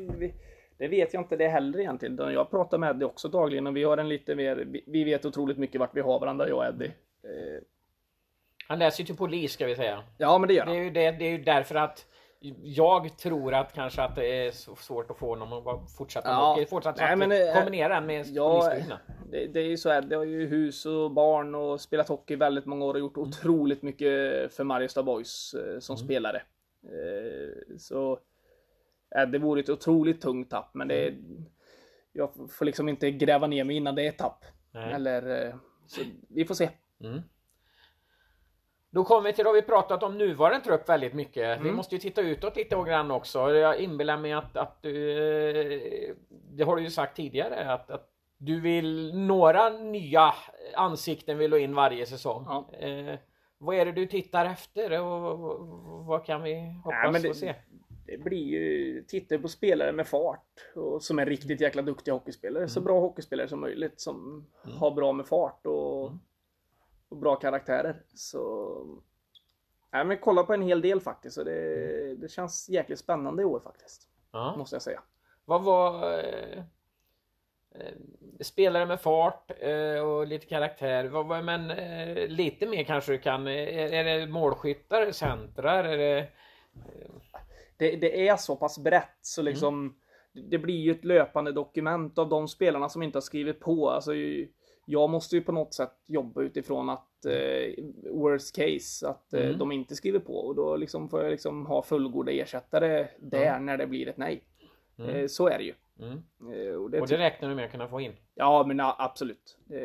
det vet jag inte det heller egentligen. Jag pratar med Eddie också dagligen och vi har en lite mer, vi vet otroligt mycket vart vi har varandra jag och Eddie. Eh, Han läser ju till polis ska vi säga. ja, men det gör Det är han. ju, det, det är ju därför att jag tror att kanske att det är så svårt att få honom att fortsätta Ja. ja. fortsatt Nej, men, eh, kombinera den med Ja, det, det är ju så här, det har ju hus och barn och spelat hockey väldigt många år och gjort otroligt mycket för Mariestad Boys eh, som spelare. Eh, så det vore ett otroligt tungt tapp, men det jag får liksom inte gräva ner mig innan det är ett tapp. Nej. Eller, så vi får se. Då kommer vi till, då har vi pratat om nuvarande trupp väldigt mycket. Mm. Vi måste ju titta utåt lite grann också. Jag inbillar mig att, att du, eh, det har du ju sagt tidigare, att, att du vill några nya ansikten vill du in varje säsong. Ja. Eh, vad är det du tittar efter och, vad kan vi hoppas Ja, det- få se? Det blir ju, tittar på spelare med fart och som är riktigt jäkla duktiga hockeyspelare. Så bra hockeyspelare som möjligt som har bra med fart och, och bra karaktärer. Så Nej men kolla på en hel del faktiskt och det, det känns jäkligt spännande i år faktiskt. Ja. Måste jag säga. Vad var eh, eh, spelare med fart eh, och lite karaktär. Vad, vad, men eh, lite mer kanske du kan. Är, är det målskyttar, centrar? Är det, Det, det är så pass brett så liksom Det blir ju ett löpande dokument av de spelarna som inte har skrivit på. Alltså, ju- jag måste ju på något sätt jobba utifrån att eh, worst case att eh, de inte skriver på och då liksom får jag liksom ha fullgoda ersättare där när det blir ett nej. Eh, så är det ju. Mm. Eh, och, det, och det räknar du med att kunna få in? Ja, men absolut. Eh,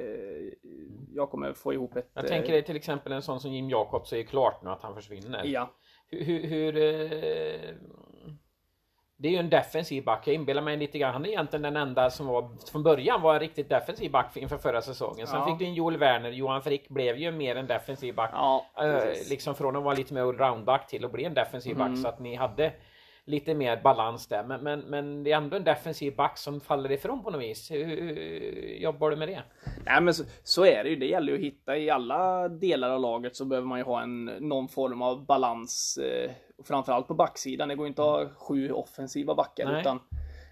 jag kommer få ihop ett... Jag tänker dig till exempel en sån som Jim Jacobs är klart nu att han försvinner. Ja. Hur... hur, hur det är ju en defensiv back. Jag inbillar mig lite grann. Han är egentligen den enda som var från början var en riktigt defensiv back inför förra säsongen. Sen ja. fick du in Joel Werner. Johan Frick blev ju mer en defensiv back. Ja, liksom från att vara lite mer allround-back till att bli en defensiv back. Mm. Så att ni hade lite mer balans där. Men, men, men det är ändå en defensiv back som faller ifrån på något vis. Hur, hur jobbar du med det? Nej men så, så, är det ju. Det gäller ju att hitta i alla delar av laget så behöver man ju ha en någon form av balans. Eh, framförallt på backsidan. Det går inte att ha sju offensiva backar Nej. utan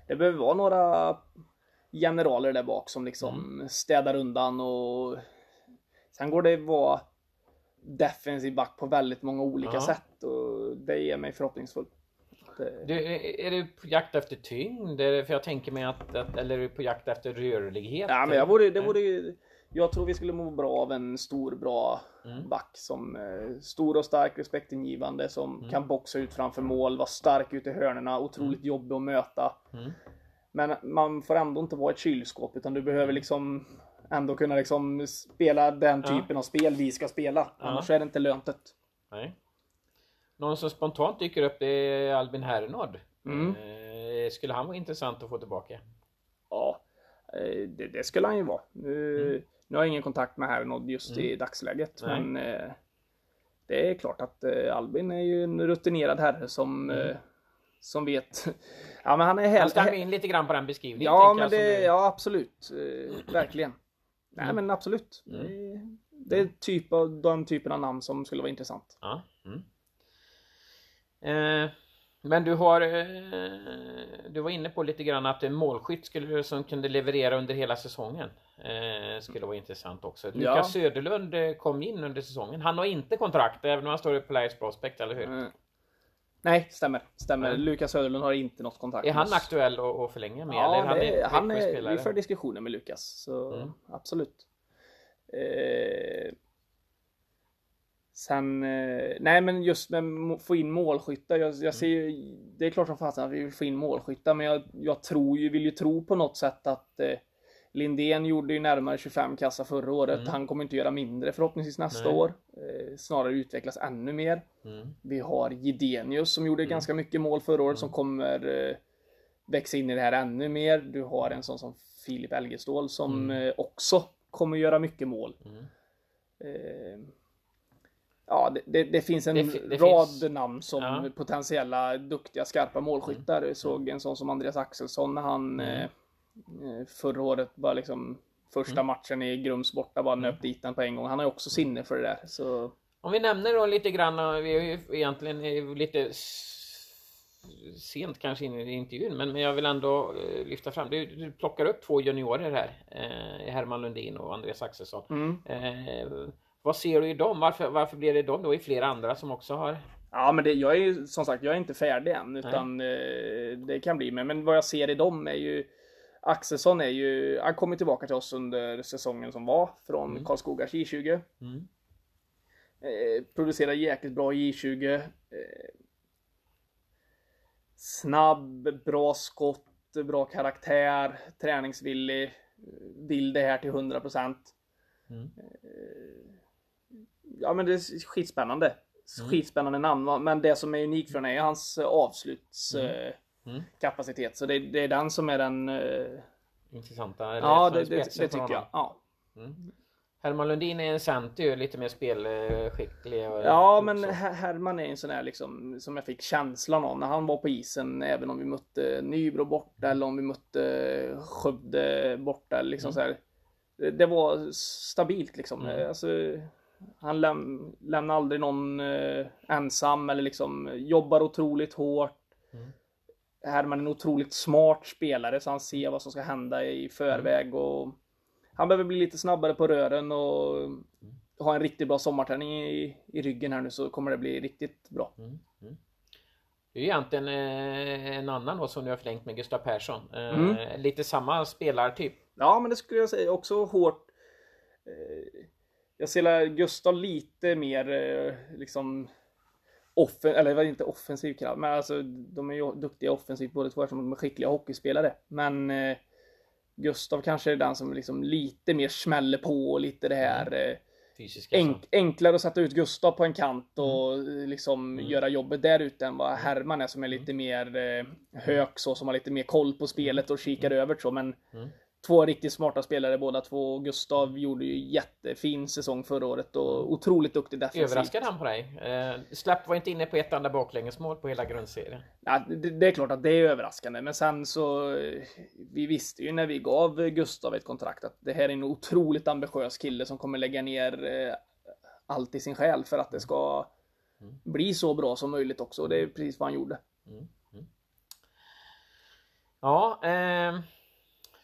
det behöver vara några generaler där bak som liksom mm. städar undan och sen går det vara defensiv back på väldigt många olika ja. sätt och det ger mig förhoppningsfull. Du, är du på jakt efter tyngd? För jag tänker mig att, att eller är du på jakt efter rörlighet? Ja, men jag vore, det vore, jag tror vi skulle må bra av en stor bra mm. back som eh, stor och stark, respektingivande som mm. kan boxa ut framför mål, vara stark ute i hörnerna, otroligt mm. jobbig att möta. Mm. Men man får ändå inte vara ett kylskåp utan du behöver liksom ändå kunna liksom spela den typen ja. av spel vi ska spela. Ja. Annars är det inte lönt Nej. Någon som spontant dyker upp det är Albin Hernard. Mm. Eh, skulle han vara intressant att få tillbaka? Ja, eh, det, det skulle han ju vara. Mm. Nu har jag ingen kontakt med Hernod just mm. i dagsläget. Nej. Men eh, det är klart att eh, Albin är ju en rutinerad herre som mm. eh, som vet. ja men han är Han stämmer in lite grann på den beskrivningen. Ja men det, är... ja absolut. Eh, verkligen. Nej mm. men absolut. Mm. Det, det, är typ av, den typen av namn som skulle vara intressant. Ja. Mm. Eh, men du har eh, Du var inne på lite grann att en målskytt skulle, som kunde leverera under hela säsongen eh, Skulle vara intressant också. Lukas ja. Söderlund eh, kom in under säsongen. Han har inte kontrakt även om han står i Polaris Prospect, eller hur? Mm. Nej, stämmer. Stämmer. Mm. Lukas Söderlund har inte något kontrakt. Är han aktuell att förlänga med? Ja, eller det, han är, vi för diskussioner med Lukas. Så mm. absolut. Eh, Sen, eh, nej men just med att få in målskyttar. Jag, jag ser ju, det är klart som fasen att vi vill få in målskyttar, men jag, jag tror ju, vill ju tro på något sätt att eh, Lindén gjorde ju närmare 25 kassa förra året. Mm. Han kommer inte göra mindre förhoppningsvis nästa nej. år. Eh, snarare utvecklas ännu mer. Mm. Vi har Gidenius som gjorde mm. ganska mycket mål förra året som mm. kommer eh, växa in i det här ännu mer. Du har en sån som Filip Elgestål som mm. eh, också kommer göra mycket mål. Mm. Eh, Ja, det, det, det finns en det, rad finns... namn som ja. potentiella duktiga skarpa målskyttar. Mm. Jag såg en sån som Andreas Axelsson när han mm. eh, eh förra året var liksom första mm. matchen i Grums borta bara nöp dit den på en gång. Han har ju också sinne för det där. Så... Om vi nämner då lite grann, vi är ju egentligen lite sent kanske in i intervjun, men jag vill ändå eh, lyfta fram. Du, du plockar upp två juniorer här, eh, Herman Lundin och Andreas Axelsson. Mm. Eh, vad ser du i dem? Varför, varför blir det dem då i flera andra som också har? Ja men det, jag är ju som sagt, jag är inte färdig än utan eh, det kan bli med. Men vad jag ser i dem är ju Axelsson är ju, han kommer tillbaka till oss under säsongen som var från mm. Karlskogas J20. Mm. Eh, producerar jäkligt bra J20. Eh, snabb, bra skott, bra karaktär, träningsvillig. Vill det här till 100%. Mm. Eh, ja men det är skitspännande. Mm. Skitspännande namn. Men det som är unikt för den är hans eh, avslutskapacitet. Mm. Mm. Så det, det, är den som är den... Uh... Intressanta? ja, det, det, det tycker jag. Ja. Mm. Herman Lundin är en center, lite mer spelskicklig. ja, men så. Herman är en sån där liksom som jag fick känslan av när han var på isen. Även om vi mötte Nybro borta eller om vi mötte Skövde borta. Liksom mm. så här. Det var stabilt liksom. Mm. Alltså, han läm lämnar aldrig någon eh, ensam eller liksom jobbar otroligt hårt. Mm. Herman är en otroligt smart spelare så han ser vad som ska hända i förväg och han behöver bli lite snabbare på rören och mm. ha en riktigt bra sommarträning i, i ryggen här nu så kommer det bli riktigt bra. Mm. Mm. Det är egentligen eh, en annan då som du har förlängt med Gustav Persson. Eh, mm. Lite samma spelartyp. Ja men det skulle jag säga också hårt eh, jag ser Gustav lite mer eh, liksom offen, eller var inte offensiv kraft, men alltså de är ju duktiga offensivt båda två eftersom de är skickliga hockeyspelare. Men eh, Gustav kanske är den som liksom lite mer smäller på och lite det här eh, Fysiska enk, så. enklare att sätta ut Gustav på en kant och Mm. eh, liksom göra jobbet där ute än vad Herman är som är lite mer eh, hök så, som har lite mer koll på spelet och kikar över så. Men Mm. Två riktigt smarta spelare båda två. Gustav gjorde ju jättefin säsong förra året och otroligt duktig defensivt. Överraskade han på dig? Eh, Slapp var inte inne på ett enda baklängesmål på hela grundserien. Ja, det, det är klart att det är överraskande, men sen så eh, vi visste ju när vi gav Gustav ett kontrakt att det här är en otroligt ambitiös kille som kommer lägga ner eh, allt i sin själ för att det ska bli så bra som möjligt också. Och det är precis vad han gjorde. Ja, eh,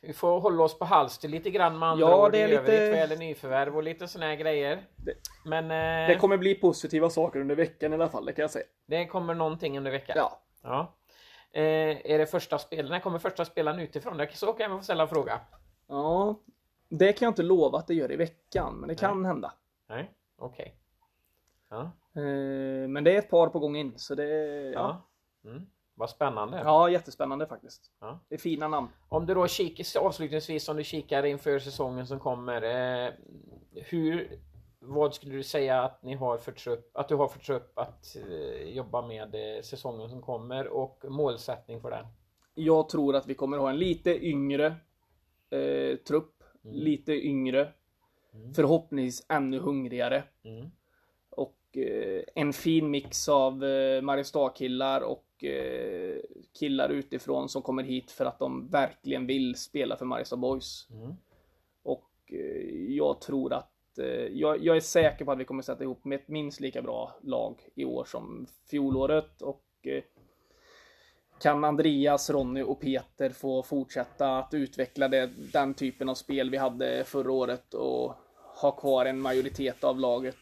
vi får hålla oss på halster lite grann med andra Ja, ord det är lite- övrigt nyförvärv och lite såna här grejer. Det- Men eh, Det kommer bli positiva saker under veckan i alla fall, det kan jag säga. det kommer någonting under veckan. Ja, Ja. Eh, är det första spel? När kommer första spelaren utifrån? Det- Så kan jag få ställa en fråga. ja. Det kan jag inte lova att det gör i veckan, men det kan hända. Nej, okej. Ja, Eh, Men det är ett par på gång in, så det ja, ja. Mm. Vad spännande. ja jättespännande faktiskt. Ja. Det är fina namn. Om du då kikar avslutningsvis om du kikar inför säsongen som kommer. Eh, hur, vad skulle du säga att ni har för trupp, att du har för trupp att eh, jobba med eh, säsongen som kommer och målsättning för den? Jag tror att vi kommer ha en lite yngre eh, trupp. Lite yngre. Förhoppningsvis ännu hungrigare. Mm. Och eh, en fin mix av eh, Mariestad-killar och eh, killar utifrån som kommer hit för att de verkligen vill spela för Mariestad Boys. Mm. Och eh, jag tror att eh, jag, jag är säker på att vi kommer sätta ihop med ett minst lika bra lag i år som fjolåret. Och kan Andreas, Ronny och Peter få fortsätta att utveckla det, den typen av spel vi hade förra året och ha kvar en majoritet av laget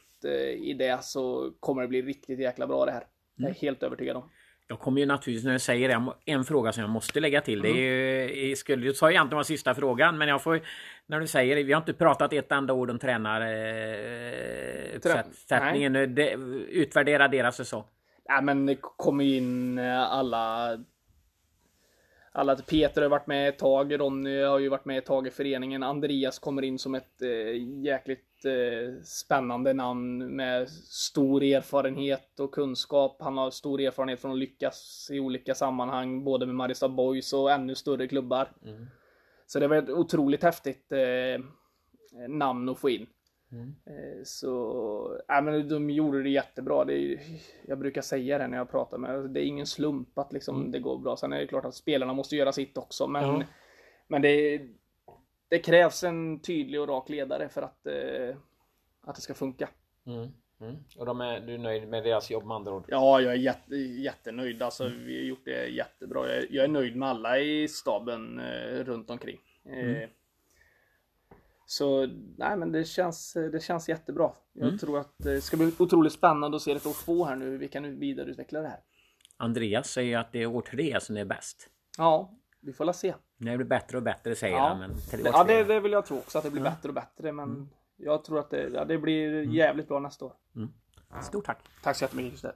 i det så kommer det bli riktigt jäkla bra det här. Jag är helt övertygad om. Jag kommer ju naturligtvis när du säger det, en fråga som jag måste lägga till. Det är jag skulle ju sa egentligen var sista frågan, men jag får när du säger det. Vi har inte pratat ett enda ord om tränaruppsättningen. Det- Utvärdera deras säsong. Nej men det kommer ju in eh, alla alla, Peter har varit med ett tag, Ronny har ju varit med ett tag i föreningen, Andreas kommer in som ett eh, jäkligt eh, spännande namn med stor erfarenhet och kunskap. Han har stor erfarenhet från att lyckas i olika sammanhang, både med Mariestad Boys och ännu större klubbar. Så det var ett otroligt häftigt eh, namn att få in. Eh, Så, ja, men de gjorde det jättebra. Det är, jag brukar säga det när jag pratar med Det är ingen slump att liksom det går bra. Sen är det klart att spelarna måste göra sitt också. Men, Ja. men det, det krävs en tydlig och rak ledare för att, eh, att det ska funka. Mm. Mm. Och de är, du är nöjd med deras jobb med andra ord? Ja, jag är jätte, jättenöjd. Alltså, vi har gjort det jättebra. Jag, jag är nöjd med alla i staben eh, runt omkring. Eh, Så nej, men det känns, det känns jättebra. Jag tror att det ska bli otroligt spännande att se ett år två här nu, hur vi kan vidareutveckla det här. Andreas säger att det är år tre som är bäst. Ja, vi får la se. Det blir bättre och bättre säger Ja, han. Men ja det, det vill jag tro också, att det blir bättre och bättre. Men jag tror att det, ja, det blir jävligt bra nästa år. Stort tack! Tack så jättemycket Christer.